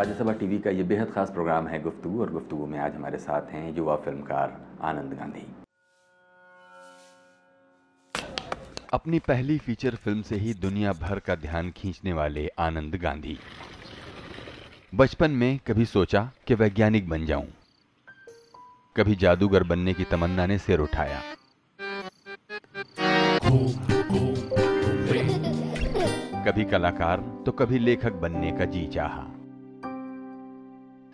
Rajya Sabha TV का ये बेहद ख़ास प्रोग्राम है गुफ्तु और गुफ्तु में आज हमारे साथ हैं युवा फिल्मकार आनंद गांधी। अपनी पहली फीचर फ़िल्म से ही दुनिया भर का ध्यान खींचने वाले आनंद गांधी। बचपन में कभी सोचा कि वैज्ञानिक बन जाऊँ। कभी जादूगर बनने की तमन्ना ने सिर उठाया। कभी कलाकार तो कभी लेखक बनने का जी चाहा।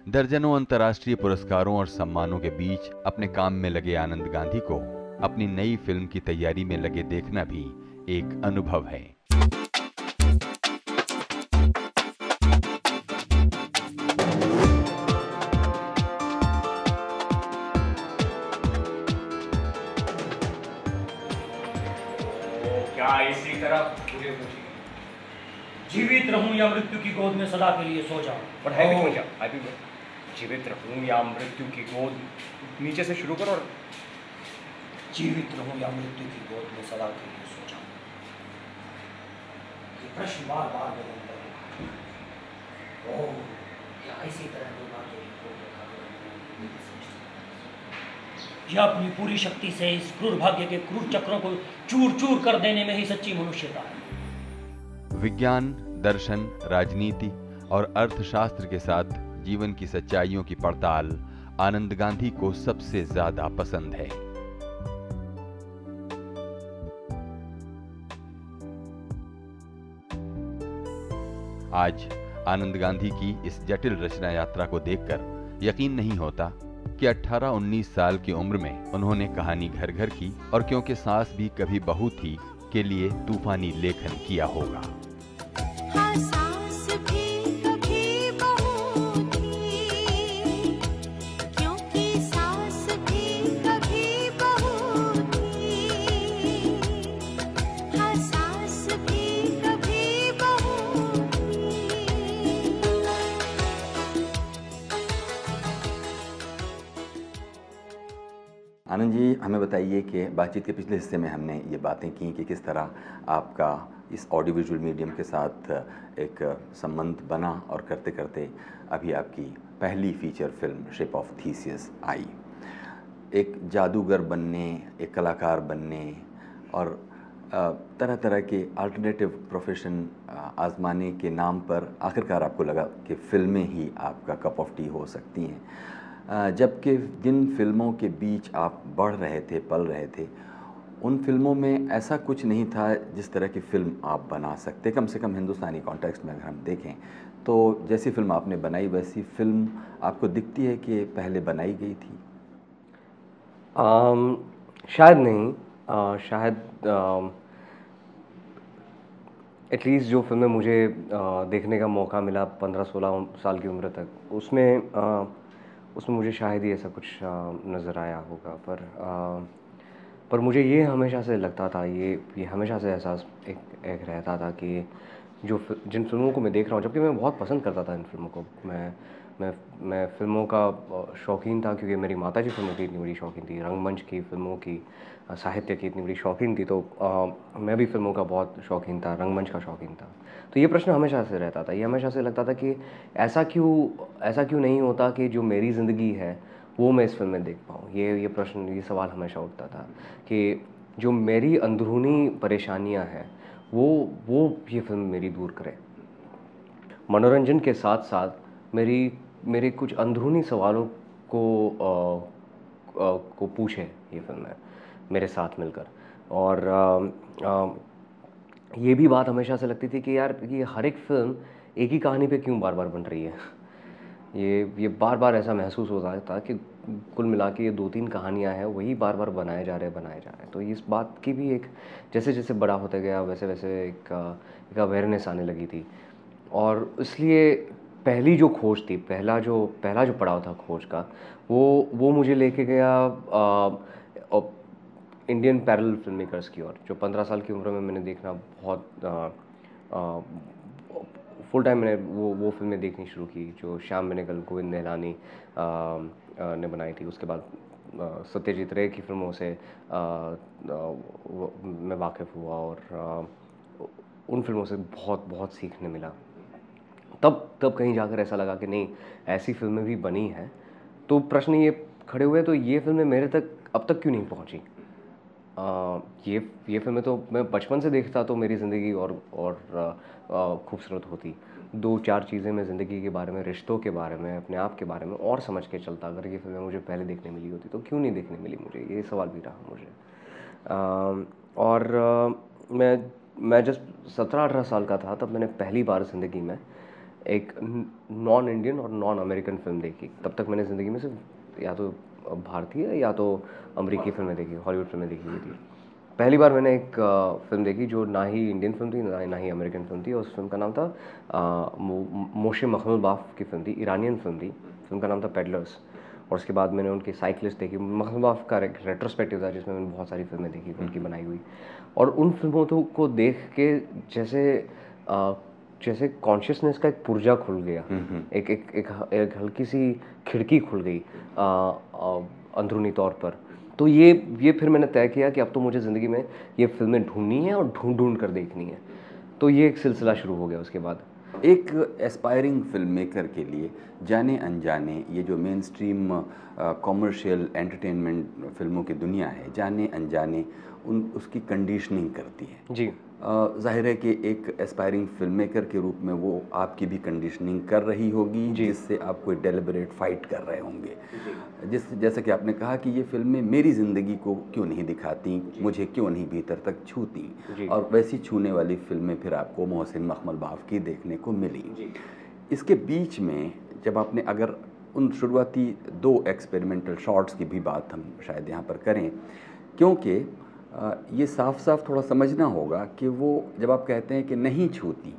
दर्जनों अंतर्राष्ट्रीय पुरस्कारों और सम्मानों के बीच अपने काम में लगे आनंद गांधी को अपनी नई फ़िल्म की तैयारी में लगे देखना भी एक अनुभव है। क्या इसी तरह जीवित रहूँ या मृत्यु की गोद में सदा के लिए सो जाऊँ बट है भी क्या आई भी जीवित रहूँ या मृत्यु की गोद नीचे से शुरू करो जीवित रहूँ या मृत्यु की गोद में सदा के लिए सो जाऊँ ये प्रश्न बार बार मेरे अंदर ओ क्या इसी तरह दुर्भाग्य की यह अपनी पूरी शक्ति से इस क्रूर भाग्य के क्रूर चक्रों को चूर चूर कर देने में ही सच्ची मनुष्यता है। विज्ञान, दर्शन, राजनीति और अर्थशास्त्र के साथ जीवन की सच्चाइयों की पड़ताल आनंद गांधी को सबसे ज़्यादा पसंद है। आज आनंद गांधी की इस जटिल रचना यात्रा को देखकर यकीन नहीं होता कि 18-19 साल की उम्र में उन्होंने कहानी घर घर की और क्योंकि सास भी कभी बहू थी के लिए तूफानी लेखन किया होगा। कि बातचीत के पिछले हिस्से में हमने ये बातें की कि किस तरह आपका इस ऑडियो विजुअल मीडियम के साथ एक संबंध बना और करते करते अभी आपकी पहली feature film ship of Theseus आई। एक जादूगर बनने, एक कलाकार बनने और तरह तरह के अल्टरनेटिव प्रोफेशन आजमाने के नाम पर आखिरकार आपको लगा कि फ़िल्में ही आपका कप ऑफ़ टी हो सकती हैं। जबकि जिन फ़िल्मों के बीच आप बढ़ रहे थे पल रहे थे उन फ़िल्मों में ऐसा कुछ नहीं था जिस तरह की फ़िल्म आप बना सकते। कम से कम हिंदुस्तानी कॉन्टेक्स्ट में अगर हम देखें तो जैसी फ़िल्म आपने बनाई वैसी फ़िल्म आपको दिखती है कि पहले बनाई गई थी? आम, शायद नहीं। आ, शायद एटलीस्ट जो फ़िल्में मुझे आ, देखने का मौका मिला पंद्रह सोलह साल की उम्र तक उसमें आ, उसमें मुझे शायद ही ऐसा कुछ नज़र आया होगा। पर आ, पर मुझे ये हमेशा से लगता था ये ये हमेशा से एहसास एक एक रहता था कि जो जिन फ़िल्मों को मैं देख रहा हूँ जबकि मैं बहुत पसंद करता था इन फ़िल्मों को मैं मैं मैं फ़िल्मों का शौकीन था क्योंकि मेरी माता जी फ़िल्मों की इतनी बड़ी शौकीन थी रंगमंच की फ़िल्मों की साहित्य की इतनी बड़ी शौकीन थी तो आ, मैं भी फ़िल्मों का बहुत शौकीन था रंगमंच का शौकीन था। तो ये प्रश्न हमेशा से रहता था ये हमेशा से लगता था कि ऐसा क्यों ऐसा क्यों नहीं होता कि जो मेरी ज़िंदगी है वो मैं इस फ़िल्म में देख पाऊँ? ये ये प्रश्न ये सवाल हमेशा उठता था कि जो मेरी अंदरूनी परेशानियाँ हैं वो वो ये फ़िल्म मेरी दूर करे। मनोरंजन के साथ साथ मेरी मेरे कुछ अंदरूनी सवालों को आ, आ, को पूछे ये फ़िल्म है मेरे साथ मिलकर। और आ, आ, ये भी बात हमेशा से लगती थी कि यार ये हर एक फ़िल्म एक ही कहानी पे क्यों बार बार बन रही है? ये ये बार बार ऐसा महसूस होता था कि कुल मिला के ये दो तीन कहानियाँ हैं वही बार बार बनाए जा रहे बनाए जा रहे हैं। तो इस बात की भी एक जैसे जैसे बड़ा होता गया वैसे वैसे एक अवेयरनेस आने लगी थी। और इसलिए पहली जो खोज थी पहला जो पहला जो पड़ाव था खोज का वो वो मुझे लेके गया इंडियन पैरल फ़िल्म मेकर्स की ओर जो पंद्रह साल की उम्र में मैंने देखना बहुत आ, आ, फुल टाइम मैंने वो वो फ़िल्में देखनी शुरू की जो श्याम बेनेगल गोविंद नहलानी ने बनाई थी। उसके बाद सत्यजीत रे की फ़िल्मों से मैं वाकिफ़ हुआ और उन फ़िल्मों से बहुत बहुत सीखने मिला। तब तब कहीं जाकर ऐसा लगा कि नहीं ऐसी फ़िल्में भी बनी हैं। तो प्रश्न ये खड़े हुए तो ये फ़िल्में मेरे तक अब तक क्यों नहीं पहुँची? ये ये फ़िल्में तो मैं बचपन से देखता तो मेरी ज़िंदगी और और खूबसूरत होती। दो चार चीज़ें मैं ज़िंदगी के बारे में रिश्तों के बारे में अपने आप के बारे में और समझ के चलता। अगर ये फ़िल्में मुझे पहले देखने मिली होती तो क्यों नहीं देखने मिली मुझे? ये सवाल भी रहा मुझे। आ, और आ, मैं मैं जब सत्रह अठारह साल का था तब मैंने पहली बार ज़िंदगी में एक नॉन इंडियन और नॉन अमेरिकन फ़िल्म देखी। तब तक मैंने ज़िंदगी में सिर्फ़ या तो भारतीय या तो अमेरिकी फ़िल्में देखी हॉलीवुड फ़िल्में देखी हुई थी। पहली बार मैंने एक फ़िल्म देखी जो ना ही इंडियन फ़िल्म थी ना ना ही अमेरिकन फ़िल्म थी उस फ़िल्म का नाम था मोशे मखमल बाफ की फ़िल्म थी ईरानियन फ़िल्म थी। फ़िल्म का नाम था पेडलर्स और उसके बाद मैंने उनकी साइकिलिस्ट देखी। मखमल बाफ का एक रेट्रोस्पेक्टिव था जिसमें मैंने बहुत सारी फ़िल्में देखी उनकी बनाई हुई। और उन फ़िल्मों तो को देख के जैसे आ, जैसे कॉन्शियसनेस का एक पुर्जा खुल गया। एक एक एक, एक हल्की सी खिड़की खुल गई अंदरूनी तौर पर। तो ये ये फिर मैंने तय किया कि अब तो मुझे ज़िंदगी में ये फ़िल्में ढूंढनी है और ढूंढ ढूंढ कर देखनी है। तो ये एक सिलसिला शुरू हो गया उसके बाद। एक एस्पायरिंग फ़िल्म मेकर के लिए जाने अनजाने ये जो मेन स्ट्रीम कॉमर्शियल एंटरटेनमेंट फ़िल्मों की दुनिया है जाने अनजाने उन उसकी कंडीशनिंग करती है। जी। ज़ाहिर है कि एक एस्पायरिंग फ़िल्म मेकर के रूप में वो आपकी भी कंडीशनिंग कर रही होगी जिससे आप कोई डेलिबरेट फाइट कर रहे होंगे। जिस जैसा कि आपने कहा कि ये फ़िल्में मेरी ज़िंदगी को क्यों नहीं दिखाती मुझे क्यों नहीं भीतर तक छूती? और वैसी छूने वाली फ़िल्में फिर आपको मोहसिन मखमल बाफ की देखने को मिली। इसके बीच में जब आपने अगर उन शुरुआती दो एक्सपेरिमेंटल शॉट्स की भी बात हम शायद यहाँ पर करें क्योंकि ये साफ़ साफ़ थोड़ा समझना होगा कि वो जब आप कहते हैं कि नहीं छूती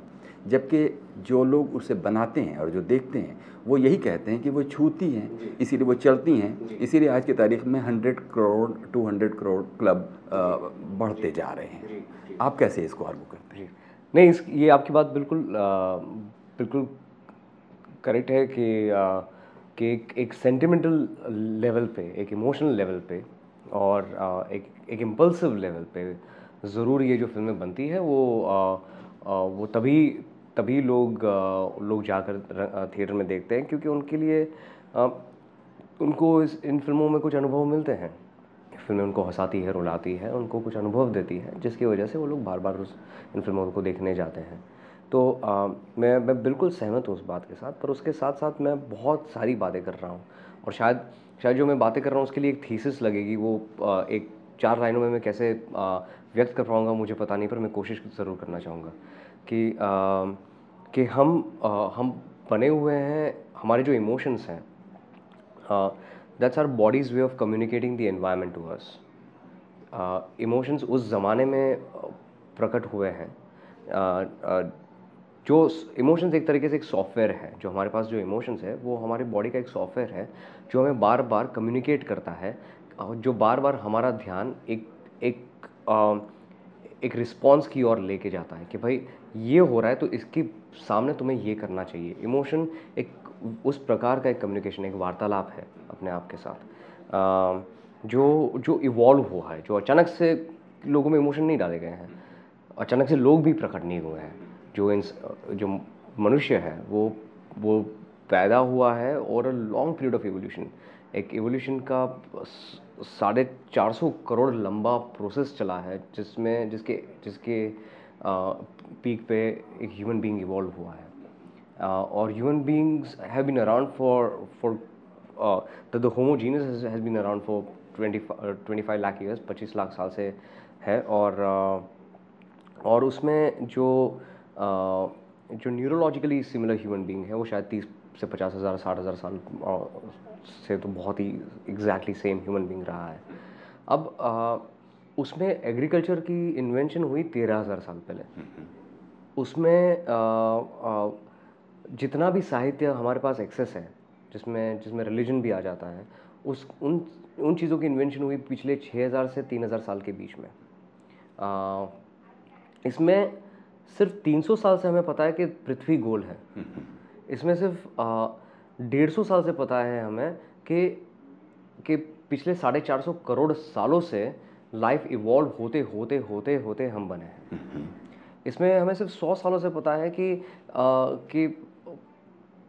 जबकि जो लोग उसे बनाते हैं और जो देखते हैं वो यही कहते हैं कि वो छूती हैं इसीलिए वो चलती हैं। इसीलिए आज की तारीख में hundred crore two hundred crore club बढ़ते जा रहे हैं। आप कैसे इसको आर्गू करते हैं? नहीं इस ये आपकी बात बिल्कुल बिल्कुल करेक्ट है कि कि एक, एक सेंटिमेंटल लेवल पे एक इमोशनल लेवल पे और एक एक इम्पल्सिव लेवल पे ज़रूर ये जो फ़िल्में बनती हैं, वो वो तभी तभी लोग लोग जाकर थिएटर में देखते हैं क्योंकि उनके लिए उनको इस, इन फ़िल्मों में कुछ अनुभव मिलते हैं। फ़िल्में उनको हंसाती है, रुलाती है, उनको कुछ अनुभव देती है, जिसकी वजह से वो लोग बार बार उस, इन फ़िल्मों को देखने जाते हैं। तो आ, मैं मैं बिल्कुल सहमत हूँ उस बात के साथ पर उसके साथ साथ मैं बहुत सारी बातें कर रहा हूँ। और शायद शायद जो मैं बातें कर रहा हूँ उसके लिए एक थीसिस लगेगी वो आ, एक चार लाइनों में मैं कैसे आ, व्यक्त कर पाऊँगा मुझे पता नहीं पर मैं कोशिश ज़रूर करना चाहूँगा कि आ, कि हम आ, हम बने हुए हैं हमारे जो इमोशंस हैं that's our bodies way of communicating the environment to us emotions उस ज़माने में प्रकट हुए हैं। जो इमोशंस एक तरीके से एक सॉफ्टवेयर है जो हमारे पास जो इमोशंस है वो हमारे बॉडी का एक सॉफ्टवेयर है जो हमें बार बार कम्युनिकेट करता है और जो बार बार हमारा ध्यान एक एक आ, एक रिस्पॉन्स की ओर लेके जाता है कि भाई ये हो रहा है तो इसके सामने तुम्हें ये करना चाहिए। इमोशन एक उस प्रकार का एक कम्युनिकेशन एक वार्तालाप है अपने आप के साथ। आ, जो जो इवॉल्व हुआ है जो अचानक से लोगों में इमोशन नहीं डाले गए हैं अचानक से लोग भी प्रकट नहीं हुए हैं जो इन जो मनुष्य है वो वो पैदा हुआ है और a long period of evolution एक एवोल्यूशन का साढ़े चार सौ करोड़ लंबा प्रोसेस चला है जिसमें जिसके जिसके पीक पे एक ह्यूमन बीइंग इवॉल्व हुआ है। और human beings have been around for for the homogeneous has been around for twenty twenty five lakh years पच्चीस लाख साल से है और uh, और उसमें जो जो न्यूरोलॉजिकली सिमिलर ह्यूमन बींग है वो शायद तीस से पचास हज़ार साठ हज़ार साल से तो बहुत ही एग्जैक्टली सेम ह्यूमन बींग रहा है। अब आ, उसमें एग्रीकल्चर की इन्वेंशन हुई तेरह हज़ार साल पहले। उसमें आ, आ, जितना भी साहित्य हमारे पास एक्सेस है जिसमें जिसमें रिलीजन भी आ जाता है उस उन उन चीज़ों की इन्वेंशन हुई पिछले छः हज़ार से तीन हज़ार साल के बीच में। आ, इसमें सिर्फ़ 300 साल से हमें पता है कि पृथ्वी गोल है। इसमें सिर्फ़ डेढ़ सौ साल से पता है हमें कि कि पिछले साढ़े चार सौ करोड़ सालों से लाइफ इवॉल्व होते होते होते होते हम बने हैं। इसमें हमें सिर्फ़ सौ सालों से पता है कि आ, कि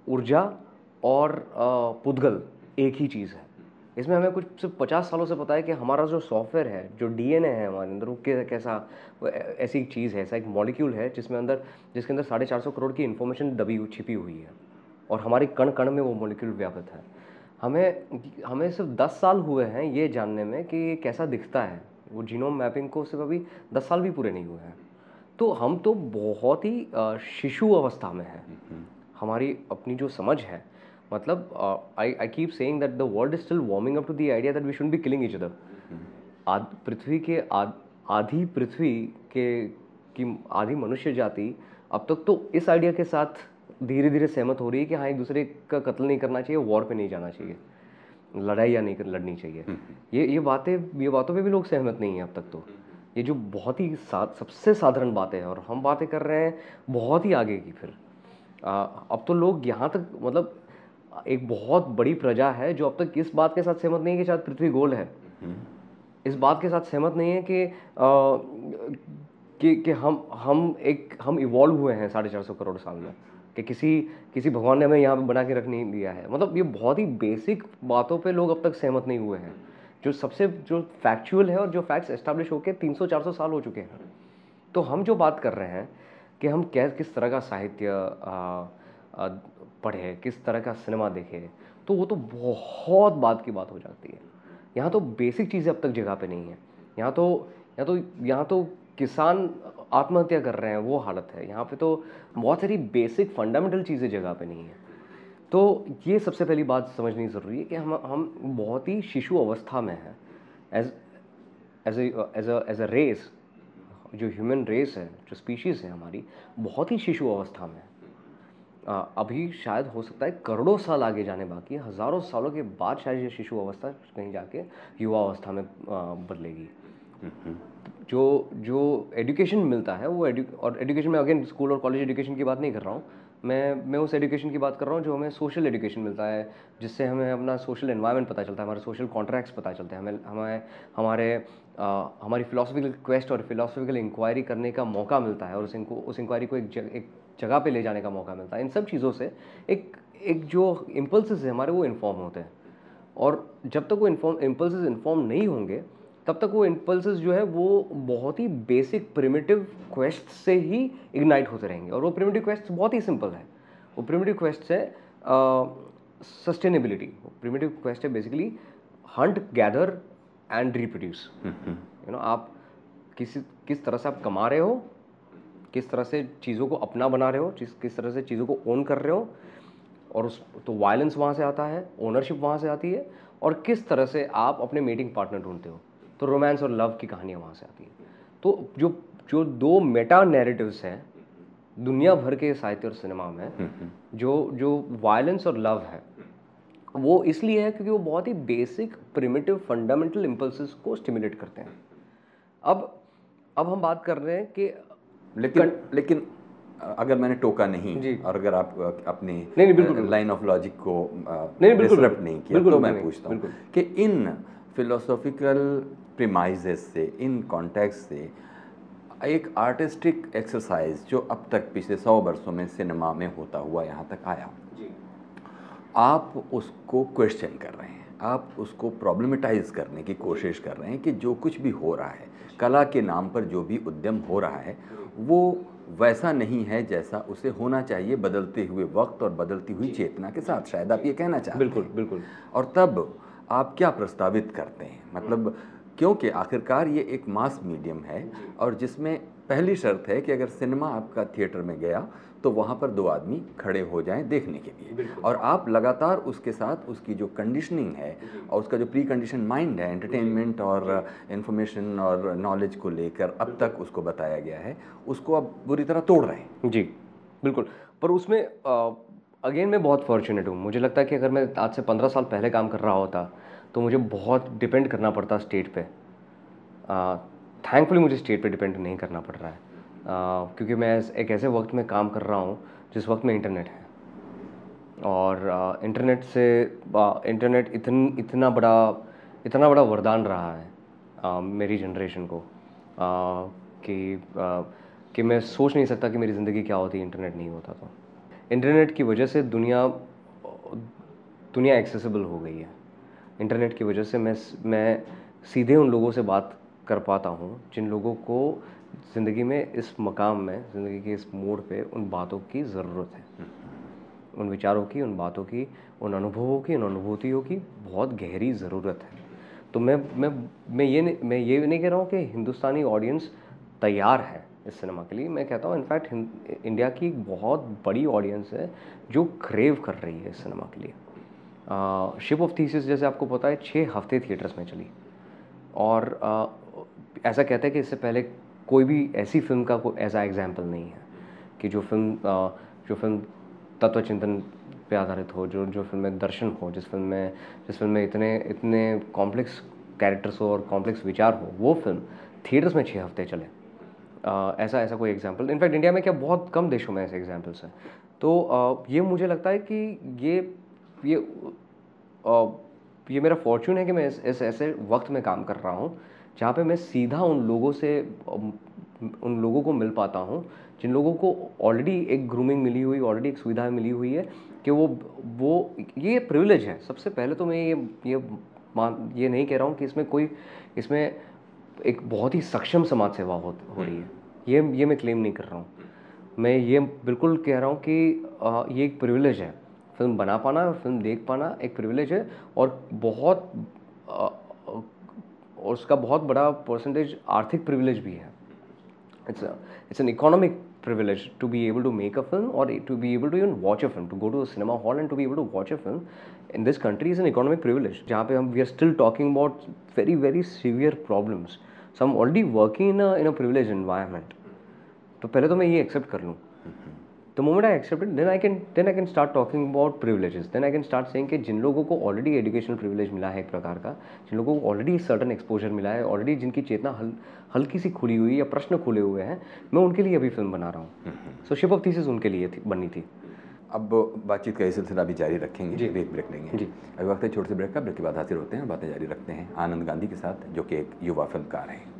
ऊर्जा और पुद्गल एक ही चीज़ है। इसमें हमें कुछ सिर्फ़ पचास सालों से पता है कि हमारा जो सॉफ्टवेयर है जो डीएनए है हमारे अंदर वो कैसा ऐसी एक चीज़ है ऐसा एक मॉलिक्यूल है जिसमें अंदर जिसके अंदर साढ़े चार सौ करोड़ की इन्फॉर्मेशन दबी हुई छिपी हुई है और हमारी कण कण में वो मॉलिक्यूल व्यापित है। हमें हमें सिर्फ़ दस साल हुए हैं ये जानने में कि ये कैसा दिखता है। वो जीनोम मैपिंग को सिर्फ़ अभी दस साल भी पूरे नहीं हुए हैं। तो हम तो बहुत ही शिशु अवस्था में हैं। हमारी अपनी जो समझ है मतलब I I keep saying that the world is still warming up to the idea that we should be killing each other आद पृथ्वी के आद आधी पृथ्वी के की आधी मनुष्य जाति अब तक तो इस आइडिया के साथ धीरे धीरे सहमत हो रही है कि हाँ एक दूसरे का कत्ल नहीं करना चाहिए वॉर पे नहीं जाना चाहिए। लड़ाई या नहीं कर- लड़नी चाहिए। ये ये बातें ये बातों पे भी लोग सहमत नहीं हैं अब तक तो। ये जो बहुत ही सा, सबसे साधारण बातें हैं और हम बातें कर रहे हैं बहुत ही आगे की फिर। आ, अब तो लोग यहाँ तक मतलब एक बहुत बड़ी प्रजा है जो अब तक इस बात के साथ सहमत नहीं है कि शायद पृथ्वी गोल है। इस बात के साथ सहमत नहीं है कि आ, कि कि हम हम एक हम इवॉल्व हुए हैं साढ़े चार सौ करोड़ साल में कि किसी किसी भगवान ने हमें यहाँ पे बना के रख नहीं दिया है। मतलब ये बहुत ही बेसिक बातों पे लोग अब तक सहमत नहीं हुए हैं जो सबसे जो फैक्चुअल है और जो फैक्ट्स एस्टेब्लिश होकर तीन सौ चार सौ साल हो चुके हैं। तो हम जो बात कर रहे हैं कि हम क्या किस तरह का साहित्य पढ़े किस तरह का सिनेमा देखे तो वो तो बहुत बात की बात हो जाती है। यहाँ तो बेसिक चीज़ें अब तक जगह पे नहीं है। यहाँ तो यहाँ तो यहाँ तो किसान आत्महत्या कर रहे हैं, वो हालत है। यहाँ पे तो बहुत सारी बेसिक फंडामेंटल चीज़ें जगह पे नहीं है। तो ये सबसे पहली बात समझनी ज़रूरी है कि हम हम बहुत ही शिशु अवस्था में हैं। As as as as a race जो ह्यूमन रेस है, जो स्पीशीज़ है हमारी, बहुत ही शिशु अवस्था में है। अभी शायद हो सकता है करोड़ों साल आगे जाने बाकी है। हज़ारों सालों के बाद शायद ये शिशु अवस्था कहीं जाके युवा अवस्था में बदलेगी। जो जो एजुकेशन मिलता है वो एडु और एजुकेशन में अगेन स्कूल और कॉलेज एजुकेशन की बात नहीं कर रहा हूँ। मैं मैं उस एजुकेशन की बात कर रहा हूँ जो हमें सोशल एजुकेशन मिलता है जिससे हमें अपना सोशल इन्वायरमेंट पता चलता है हमारे सोशल कॉन्ट्रैक्ट्स पता चलते हैं। हमें हमें हमारे आ, हमारी फिलोसफिकल क्वेस्ट और फिलोसफिकल इंक्वायरी करने का मौका मिलता है और उस इनको उस इंक्वायरी को एक जग, एक जगह पे ले जाने का मौका मिलता है। इन सब चीज़ों से एक एक जो इम्पल्स है हमारे वो इन्फॉर्म होते हैं। और जब तक वो इन्फॉर्म इम्पल्स इन्फॉर्म नहीं होंगे तब तक वो इम्पल्स जो है वो बहुत ही बेसिक प्रिमिटिव क्वेस्ट से ही इग्नाइट होते रहेंगे। और वो प्रिमिटिव क्वेस्ट बहुत ही सिंपल है। वो प्रिमिटिव क्वेस्ट है सस्टेनेबिलिटी प्रिमिटिव क्वेस्ट है basically hunt gather and reproduce you know आप किसी किस तरह से आप कमा रहे हो किस तरह से चीज़ों को अपना बना रहे हो किस किस तरह से चीज़ों को ओन कर रहे हो और उस तो वायलेंस वहाँ से आता है ओनरशिप वहाँ से आती है और किस तरह से आप अपने मीटिंग पार्टनर ढूंढते हो। तो रोमांस और लव की कहानियाँ वहाँ से आती हैं। तो जो जो दो मेटा नैरेटिव्स हैं दुनिया भर के साहित्य और सिनेमा में जो जो वायलेंस और लव है वो इसलिए है क्योंकि वो बहुत ही बेसिक प्रिमिटिव फंडामेंटल इम्पल्स को स्टिमुलेट करते हैं। अब अब हम बात कर रहे हैं कि लेकिन लेकिन अगर मैंने टोका नहीं। और अगर आप अपने नहीं, लाइन ऑफ़ लॉजिक को नहीं, बिल्कुल, नहीं किया बिल्कुल, तो मैं पूछता हूँ कि इन फिलोसॉफिकल प्रिमाइजेस से इन कॉन्टेक्स्ट से एक आर्टिस्टिक एक्सरसाइज जो अब तक पिछले सौ वर्षों में सिनेमा में होता हुआ यहाँ तक आया आप उसको क्वेश्चन कर रहे हैं। आप उसको प्रॉब्लमेटाइज करने की कोशिश कर रहे हैं कि जो कुछ भी हो रहा है कला के नाम पर जो भी उद्यम हो रहा है वो वैसा नहीं है जैसा उसे होना चाहिए बदलते हुए वक्त और बदलती हुई चेतना के साथ शायद आप ये कहना चाहते हैं। बिल्कुल बिल्कुल। और तब आप क्या प्रस्तावित करते हैं? मतलब क्योंकि आखिरकार ये एक मास मीडियम है और जिसमें पहली शर्त है कि अगर सिनेमा आपका थिएटर में गया तो वहाँ पर दो आदमी खड़े हो जाएँ देखने के लिए। और आप लगातार उसके साथ उसकी जो कंडीशनिंग है और उसका जो प्री कंडीशन माइंड है एंटरटेनमेंट और इन्फॉर्मेशन और नॉलेज को लेकर अब तक उसको बताया गया है उसको आप बुरी तरह तोड़ रहे हैं। जी बिल्कुल। पर उसमें अगेन मैं बहुत फॉर्चुनेट हूँ। मुझे लगता है कि अगर मैं आज से पंद्रह साल पहले काम कर रहा होता तो मुझे बहुत डिपेंड करना पड़ता स्टेट पे। थैंकफुली मुझे स्टेट पे डिपेंड नहीं करना पड़ रहा है। uh, क्योंकि मैं एक ऐसे वक्त में काम कर रहा हूँ जिस वक्त में इंटरनेट है। और इंटरनेट से इंटरनेट इतन इतना बड़ा इतना बड़ा वरदान रहा है uh, मेरी जनरेशन को। uh, कि uh, कि मैं सोच नहीं सकता कि मेरी ज़िंदगी क्या होती इंटरनेट नहीं होता तो। इंटरनेट की वजह से दुनिया दुनिया एक्सेसिबल हो गई है। इंटरनेट की वजह से मैं मैं सीधे उन लोगों से बात कर पाता हूँ जिन लोगों को ज़िंदगी में इस मकाम में ज़िंदगी के इस मोड़ पे उन बातों की ज़रूरत है। उन विचारों की उन बातों की उन अनुभवों की उन अनुभूतियों की बहुत गहरी ज़रूरत है। तो मैं मैं मैं ये मैं ये नहीं कह रहा हूँ कि हिंदुस्तानी ऑडियंस तैयार है इस सिनेमा के लिए। मैं कहता हूँ इनफैक्ट इंडिया की एक बहुत बड़ी ऑडियंस है जो क्रेव कर रही है इस सिनेमा के लिए। शिप ऑफ़ थीसिस जैसे आपको पता है छः हफ़्ते थिएटर्स में चली। और आ, ऐसा कहते हैं कि इससे पहले कोई भी ऐसी फ़िल्म का कोई ऐसा एग्ज़ाम्पल नहीं है कि जो फ़िल्म आ, जो फ़िल्म तत्व चिंतन पे आधारित हो जो जो फ़िल्म में दर्शन हो जिस फ़िल्म में जिस फ़िल्म में इतने इतने कॉम्प्लेक्स कैरेक्टर्स हो और कॉम्प्लेक्स विचार हो वो फ़िल्म थिएटर्स में छः हफ़्ते चले। ऐसा ऐसा कोई एग्ज़ाम्पल इनफैक्ट इंडिया में क्या बहुत कम देशों में ऐसे एग्जाम्पल्स हैं। तो ये मुझे लगता है कि ये ये ये मेरा फॉर्चून है कि मैं इस, इस ऐसे वक्त में काम कर रहा हूँ जहाँ पे मैं सीधा उन लोगों से उन लोगों को मिल पाता हूँ जिन लोगों को ऑलरेडी एक ग्रूमिंग मिली हुई ऑलरेडी एक सुविधा मिली हुई है कि वो वो ये प्रिविलेज है। सबसे पहले तो मैं ये ये मान ये नहीं कह रहा हूँ कि इसमें कोई इसमें एक बहुत ही सक्षम समाज सेवा हो हो रही है। ये ये मैं क्लेम नहीं कर रहा हूँ। मैं ये बिल्कुल कह रहा हूँ कि आ, ये एक प्रिविलेज है। फ़िल्म बना पाना और फ़िल्म देख पाना एक प्रिविलेज है और बहुत और उसका बहुत बड़ा परसेंटेज आर्थिक प्रिविलेज भी है। It's it's an economic privilege to be able to make a film और to be able to even watch a film to go to cinema hall and to be able to watch a film in this country is an economic privilege जहाँ पे हम we are still talking about very very severe problems some already working in a privilege environment तो पहले तो मैं ये accept कर लूँ. हम्म, हम्म। The moment I accept it, then I can then I can start talking about privileges. Then I can start saying कि जिन लोगों को ऑलरेडी एजुकेशनल प्रिविलेज मिला है एक प्रकार का जिन लोगों को ऑलरेडी सर्टन एक्सपोजर मिला है ऑलरेडी जिनकी चेतना हल हल्की सी खुली हुई या प्रश्न खुले हुए हैं मैं उनके लिए अभी फ़िल्म बना रहा हूँ। सो शिप ऑफ़ थीसिस उनके लिए थी बनी थी। अब बातचीत का ये सिलसिला अभी जारी रखेंगे जी। एक ब्रेक लेंगे। जी। अभी वक्त है छोटे से ब्रेक का ब्रेक के बाद हाजिर होते हैं बातें जारी रखते हैं आनंद गांधी के साथ जो कि एक युवा फिल्मकार हैं।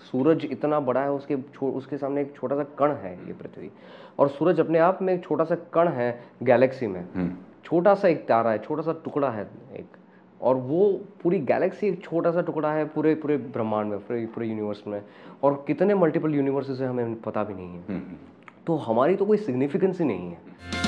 सूरज इतना बड़ा है उसके उसके सामने एक छोटा सा कण है ये पृथ्वी। और सूरज अपने आप में एक छोटा सा कण है गैलेक्सी में। हम्म। छोटा सा एक तारा है छोटा सा टुकड़ा है एक। और वो पूरी गैलेक्सी एक छोटा सा टुकड़ा है पूरे पूरे ब्रह्मांड में पूरे पूरे यूनिवर्स में। और कितने मल्टीपल यूनिवर्सेस हैं हमें पता भी नहीं है। हम्म। तो हमारी तो कोई सिग्निफिकेंस ही नहीं है।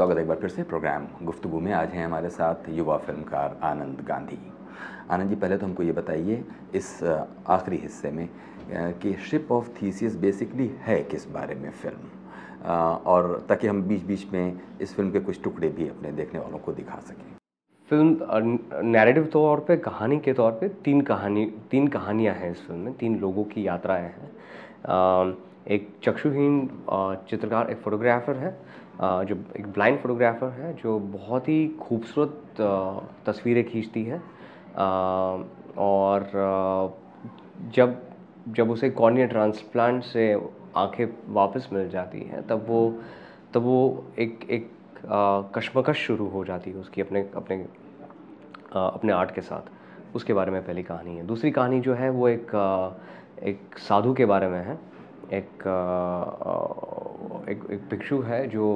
स्वागत है एक बार फिर से प्रोग्राम गुफ्तु में। आज हैं हमारे साथ युवा फिल्मकार आनंद गांधी। आनंद जी, पहले तो हमको ये बताइए, इस आखिरी हिस्से में कि शिप ऑफ़ थीसिस बेसिकली है किस बारे में फ़िल्म? और ताकि हम बीच बीच में इस फ़िल्म के कुछ टुकड़े भी अपने देखने वालों को दिखा सकें। फ़िल्म नैरेटिव तौर पे, कहानी के तौर पे तीन कहानी, तीन कहानियाँ हैं इस फ़िल्म में, तीन लोगों की यात्राएँ हैं। एक चक्षुहीन चित्रकार, एक फोटोग्राफर है जो एक ब्लाइंड फोटोग्राफर है, जो बहुत ही खूबसूरत तस्वीरें खींचती है। और जब जब उसे कॉर्निया ट्रांसप्लांट से आँखें वापस मिल जाती हैं, तब वो तब वो एक एक कश्मकश शुरू हो जाती है उसकी अपने अपने अपने आर्ट के साथ। उसके बारे में पहली कहानी है। दूसरी कहानी जो है, वो एक एक साधु के बारे में है। एक एक एक भिक्षु है जो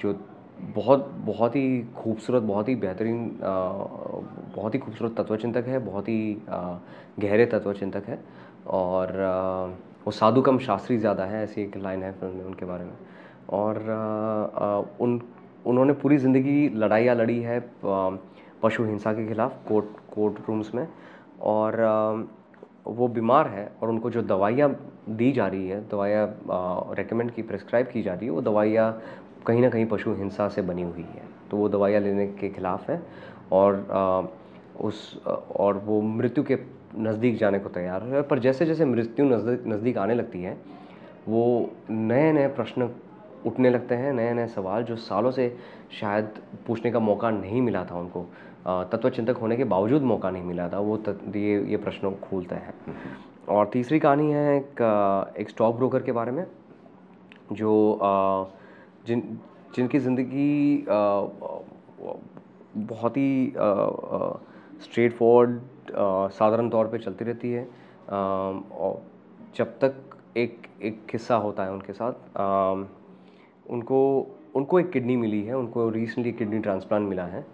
जो बहुत बहुत ही खूबसूरत, बहुत ही बेहतरीन बहुत ही खूबसूरत तत्वचिंतक है, बहुत ही गहरे तत्वचिंतक है और वो साधु कम शास्त्री ज़्यादा है, ऐसी एक लाइन है फ़िल्म में उनके बारे में। और उन, उन्होंने पूरी ज़िंदगी लड़ाइयाँ लड़ी है पशु हिंसा के खिलाफ कोर्ट कोर्ट रूम्स में और वो बीमार है और उनको जो दवाइयाँ दी जा रही है दवाइयाँ रेकमेंड की प्रिस्क्राइब की जा रही है वो दवाइयाँ कहीं ना कहीं पशु हिंसा से बनी हुई है। तो वो दवाइयाँ लेने के खिलाफ है और आ, उस और वो मृत्यु के नज़दीक जाने को तैयार है। पर जैसे जैसे मृत्यु नज़दीक नज़दीक आने लगती है वो नए नए प्रश्न उठने लगते हैं नए नए सवाल जो सालों से शायद पूछने का मौका नहीं मिला था उनको। तत्वचिंतक होने के बावजूद मौका नहीं मिला था वो ये ये प्रश्नों को खोलते हैं। और तीसरी कहानी है एक एक स्टॉक ब्रोकर के बारे में जो जिन जिनकी ज़िंदगी बहुत ही स्ट्रेट फॉरवर्ड अ, साधारण तौर पे चलती रहती है। और जब तक एक एक किस्सा होता है उनके साथ उनको उनको एक किडनी मिली है उनको रिसेंटली किडनी ट्रांसप्लांट मिला है।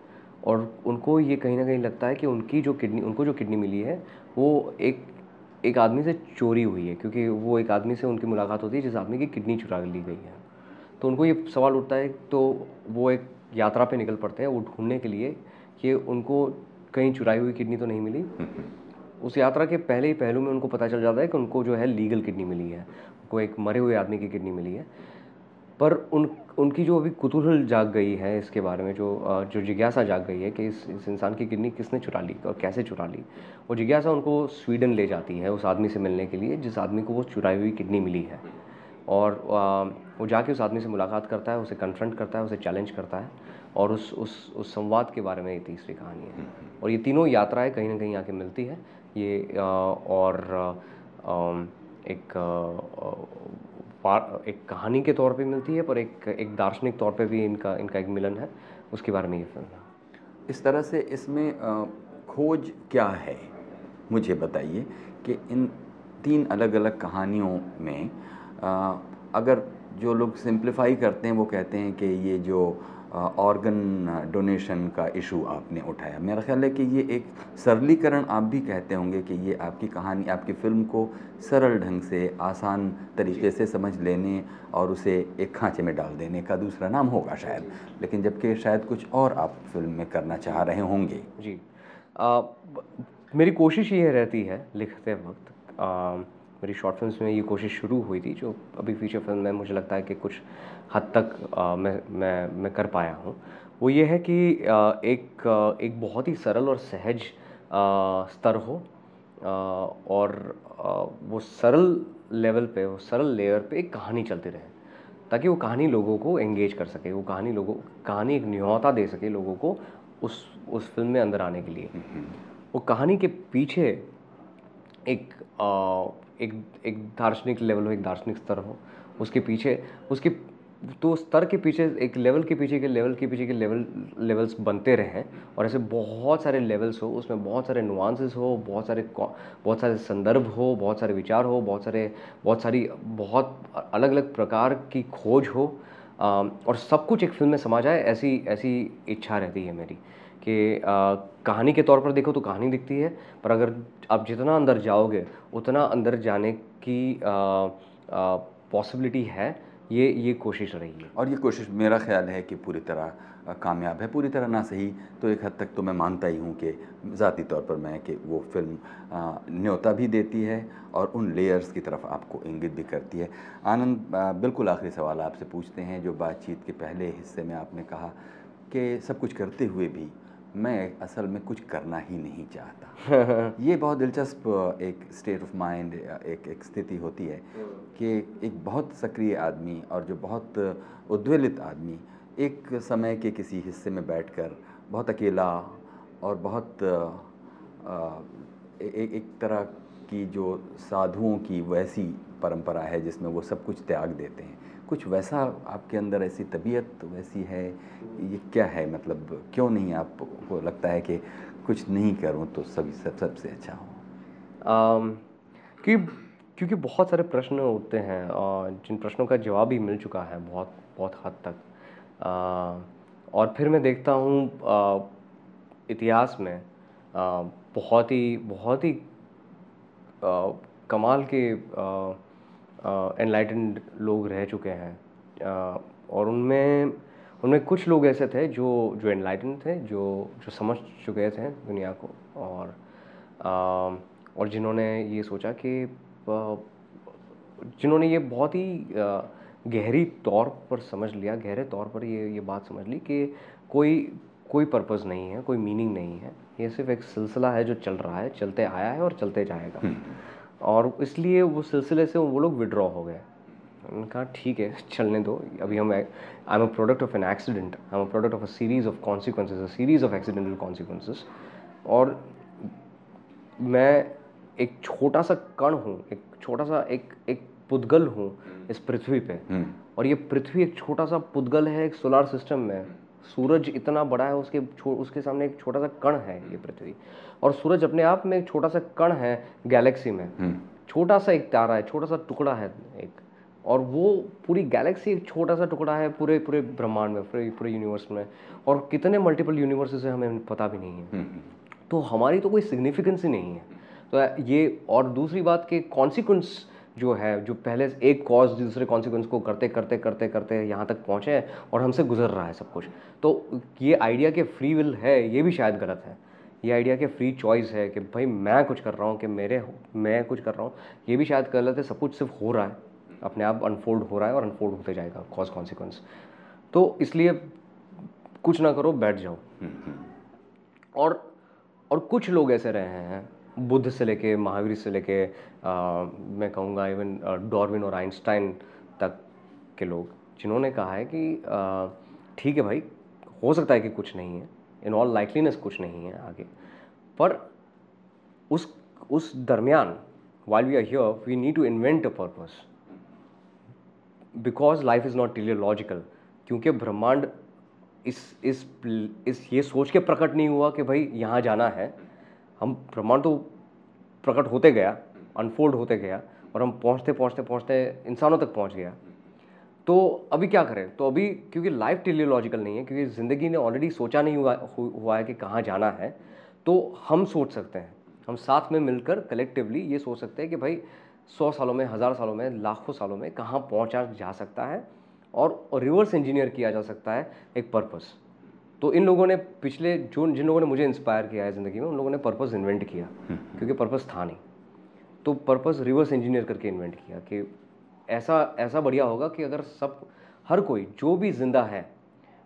और उनको ये कहीं ना कहीं लगता है कि उनकी जो किडनी उनको जो किडनी मिली है वो एक एक आदमी से चोरी हुई है क्योंकि वो एक आदमी से उनकी मुलाकात होती है जिस आदमी की किडनी चुरा ली गई है। तो उनको ये सवाल उठता है तो वो एक यात्रा पे निकल पड़ते हैं वो ढूँढने के लिए कि उनको कहीं चुराई हुई किडनी तो नहीं मिली। उस यात्रा के पहले ही पहलू में उनको पता चल जाता है कि उनको जो है लीगल किडनी मिली है उनको एक मरे हुए आदमी की किडनी मिली है। पर उन, उनकी जो अभी कुतूहल जाग गई है इसके बारे में, जो जो जिज्ञासा जाग गई है कि इस इस इंसान की किडनी किसने चुरा ली और कैसे चुरा ली, वो जिज्ञासा उनको स्वीडन ले जाती है उस आदमी से मिलने के लिए, जिस आदमी को वो चुराई हुई किडनी मिली है। और वो जाके उस आदमी से मुलाकात करता है, उसे कन्फ्रंट करता है, उसे चैलेंज करता है और उस उस उस संवाद के बारे में ये तीसरी कहानी है। और ये तीनों यात्राएँ कहीं ना कहीं आके मिलती है। ये और एक एक कहानी के तौर पे मिलती है, पर एक एक दार्शनिक तौर पे भी इनका इनका एक मिलन है। उसके बारे में ये फ़िल्म है। इस तरह से इसमें खोज क्या है? मुझे बताइए कि इन तीन अलग अलग कहानियों में अगर जो लोग सिंप्लीफाई करते हैं, वो कहते हैं कि ये जो ऑर्गन डोनेशन का इशू आपने उठाया। मेरा ख्याल है कि ये एक सरलीकरण आप भी कहते होंगे कि ये आपकी कहानी आपकी फ़िल्म को सरल ढंग से आसान तरीके से समझ लेने और उसे एक खांचे में डाल देने का दूसरा नाम होगा शायद। लेकिन जबकि शायद कुछ और आप फ़िल्म में करना चाह रहे होंगे। जी। आ, मेरी कोशिश ये रहती है लिखते वक्त आ, मेरी शॉर्ट फिल्म्स में ये कोशिश शुरू हुई थी जो अभी फीचर फ़िल्म में मुझे लगता है कि कुछ हद तक आ, मैं मैं मैं कर पाया हूँ। वो ये है कि आ, एक आ, एक बहुत ही सरल और सहज आ, स्तर हो आ, और आ, वो सरल लेवल पे वो सरल लेयर पे एक कहानी चलती रहे ताकि वो कहानी लोगों को एंगेज कर सके वो कहानी लोगों कहानी एक न्योता दे सके लोगों को उस उस फ़िल्म में अंदर आने के लिए। वो कहानी के पीछे एक आ, एक एक दार्शनिक लेवल हो, एक दार्शनिक स्तर हो, उसके पीछे, उसके तो स्तर के पीछे, एक लेवल के पीछे के लेवल के पीछे के लेवल लेवल्स बनते रहें और ऐसे बहुत सारे लेवल्स हो, उसमें बहुत सारे नुआंसेस हो, बहुत सारे बहुत सारे संदर्भ हो, बहुत सारे विचार हो, बहुत सारे, बहुत सारी, बहुत अलग अलग प्रकार की खोज हो और सब कुछ एक फ़िल्म में समा जाए, ऐसी ऐसी इच्छा रहती है मेरी। कि कहानी के तौर पर देखो तो कहानी दिखती है, पर अगर आप जितना अंदर जाओगे, उतना अंदर जाने की पॉसिबिलिटी है, ये ये कोशिश रही है। और ये कोशिश मेरा ख्याल है कि पूरी तरह कामयाब है, पूरी तरह ना सही तो एक हद तक तो मैं मानता ही हूँ कि ज़ाती तौर पर मैं कि वो फ़िल्म न्योता भी देती है और उन लेयर्स की तरफ़ आपको इंगित भी करती है। आनंद बिल्कुल आखिरी सवाल आपसे पूछते हैं, जो बातचीत के पहले हिस्से में आपने कहा कि सब कुछ करते हुए भी मैं असल में कुछ करना ही नहीं चाहता। ये बहुत दिलचस्प एक स्टेट ऑफ़ माइंड एक एक स्थिति होती है कि एक बहुत सक्रिय आदमी और जो बहुत उद्वेलित आदमी एक समय के किसी हिस्से में बैठकर बहुत अकेला और बहुत अ, ए- ए- एक तरह की जो साधुओं की वैसी परंपरा है जिसमें वो सब कुछ त्याग देते हैं। कुछ वैसा आपके अंदर ऐसी तबीयत वैसी है? ये क्या है? मतलब क्यों नहीं आपको लगता है कि कुछ नहीं करूँ तो सभी सब सबसे अच्छा हो? क्योंकि क्योंकि बहुत सारे प्रश्न उठते हैं और जिन प्रश्नों का जवाब भी मिल चुका है बहुत बहुत हद तक। अ, और फिर मैं देखता हूँ इतिहास में अ, बहुत ही बहुत ही अ, कमाल के एनलाइटेंड लोग रह चुके हैं। और उनमें उनमें कुछ लोग ऐसे थे जो जो एनलाइटेंड थे, जो जो समझ चुके थे दुनिया को। और और जिन्होंने ये सोचा कि जिन्होंने ये बहुत ही गहरी तौर पर समझ लिया, गहरे तौर पर ये ये बात समझ ली कि कोई कोई पर्पज़ नहीं है, कोई मीनिंग नहीं है। ये सिर्फ़ एक सिलसिला है जो चल रहा है, चलते आया है और चलते जाएगा। और इसलिए वो सिलसिले से वो लोग विड्रॉ हो गए। उन्होंने कहा ठीक है चलने दो। अभी हम I am a product of an accident I am a product of a series of consequences a series of accidental consequences और मैं एक छोटा सा कण हूँ एक छोटा सा एक एक पुद्गल हूँ इस पृथ्वी पे। हम्म, और ये पृथ्वी एक छोटा सा पुद्गल है एक सोलार सिस्टम में। सूरज इतना बड़ा है उसके उसके सामने एक छोटा सा कण है ये पृथ्वी। और सूरज अपने आप में एक छोटा सा कण है गैलेक्सी में। हम्म, छोटा सा एक तारा है छोटा सा टुकड़ा है एक। और वो पूरी गैलेक्सी एक छोटा सा टुकड़ा है पूरे पूरे ब्रह्मांड में पूरे पूरे यूनिवर्स में। और कितने मल्टीपल यूनिवर्सेस है हमें पता भी नहीं है। हम्म, तो हमारी तो कोई सिग्निफिकेंस ही नहीं है। तो ये और दूसरी बात कि कॉन्सिक्वेंस जो है जो पहले एक कॉज दूसरे कॉन्सिक्वेंस को करते करते करते करते यहाँ तक पहुँचे हैं और हमसे गुजर रहा है सब कुछ। तो ये आइडिया के फ्री विल है ये भी शायद गलत है। ये आइडिया के फ्री चॉइस है कि भाई मैं कुछ कर रहा हूँ कि मेरे मैं कुछ कर रहा हूँ ये भी शायद गलत है सब कुछ सिर्फ़ हो रहा है। अपने आप अनफोल्ड हो रहा है और अनफोल्ड होते जाएगा कॉज कॉन्सिक्वेंस तो इसलिए कुछ ना करो बैठ जाओ। हम्म, हम्म, और और कुछ लोग ऐसे रहे हैं बुद्ध से लेके, महावीर से लेके मैं कहूँगा इवन डॉर्विन और आइंस्टाइन तक के लोग, जिन्होंने कहा है कि ठीक है भाई, हो सकता है कि कुछ नहीं है इन ऑल लाइकलीनेस कुछ नहीं है आगे, पर उस उस दरमियान while we are here we need to invent a purpose because life is not teleological क्योंकि ब्रह्मांड इस इस इस ये सोच के प्रकट नहीं हुआ कि भाई यहाँ जाना है हम ब्रह्मांड तो प्रकट होते गया अनफोल्ड होते गया और हम पहुँचते पहुँचते पहुँचते इंसानों तक पहुँच गया। तो अभी क्या करें? तो अभी क्योंकि लाइफ टेलियोलॉजिकल नहीं है, क्योंकि ज़िंदगी ने ऑलरेडी सोचा नहीं हुआ हुआ है कि कहाँ जाना है तो हम सोच सकते हैं। हम साथ में मिलकर कलेक्टिवली ये सोच सकते हैं कि भाई सौ सालों में, हज़ार सालों में, लाखों सालों में कहाँ पहुँचा जा सकता है और रिवर्स इंजीनियर किया जा सकता है एक पर्पस तो इन लोगों ने पिछले जो जिन लोगों ने मुझे इंस्पायर किया है ज़िंदगी में उन लोगों ने पर्पस इन्वेंट किया क्योंकि पर्पस था नहीं। तो पर्पस रिवर्स इंजीनियर करके इन्वेंट किया कि ऐसा ऐसा बढ़िया होगा कि अगर सब हर कोई जो भी ज़िंदा है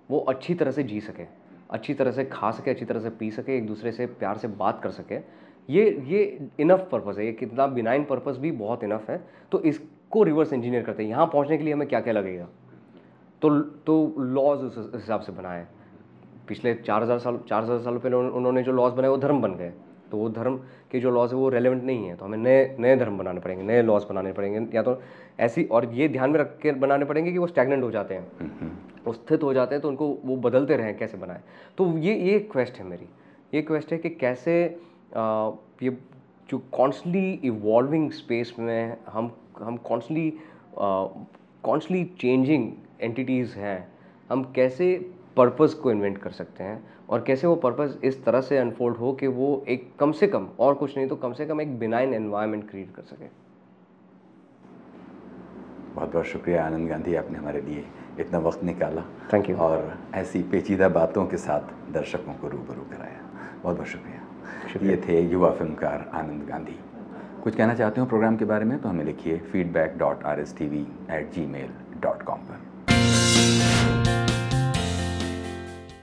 वो अच्छी तरह से जी सके अच्छी तरह से खा सके अच्छी तरह से पी सके एक दूसरे से प्यार से बात कर सके ये ये इनफ पर्पस है। ये कितना बिनाइन पर्पस भी बहुत इनफ है। तो इसको रिवर्स इंजीनियर करते हैं। यहाँ पहुँचने के लिए हमें क्या क्या लगेगा? तो तो लॉज उस हिसाब से बनाए। पिछले चार हज़ार साल चार हज़ार साल पहले उन- उन्होंने जो लॉज बनाए वो धर्म बन गए। तो वो धर्म के जो लॉज है वो रेलेवेंट नहीं है। तो हमें नए नए धर्म बनाने पड़ेंगे नए लॉज बनाने पड़ेंगे। या तो ऐसी और ये ध्यान में रख के बनाने पड़ेंगे कि वो स्टैगनेंट हो जाते हैं। वो स्थित हो जाते हैं तो उनको वो बदलते रहें कैसे बनाए। तो ये ये क्वेस्ट है मेरी। ये क्वेस्ट है कि कैसे आ, ये जो कॉन्स्टली इवॉल्विंग स्पेस में हम हम कॉन्स्टली कॉन्स्टली चेंजिंग एंटिटीज़ हैं हम कैसे पर्पस को इन्वेंट कर सकते हैं। और कैसे वो पर्पस इस तरह से अनफोल्ड हो कि वो एक कम से कम और कुछ नहीं तो कम से कम एक बिनाइन एनवायरनमेंट क्रिएट कर सके। बहुत बहुत शुक्रिया आनंद गांधी आपने हमारे लिए इतना वक्त निकाला। थैंक यू और ऐसी पेचीदा बातों के साथ दर्शकों को रूबरू कराया। बहुत बहुत शुक्रिया, शुक्रिया। ये थे युवा फिल्मकार आनंद गांधी। कुछ कहना चाहते हो प्रोग्राम के बारे में तो हमें लिखिए feedback dot R S T V at Gmail dot com पर।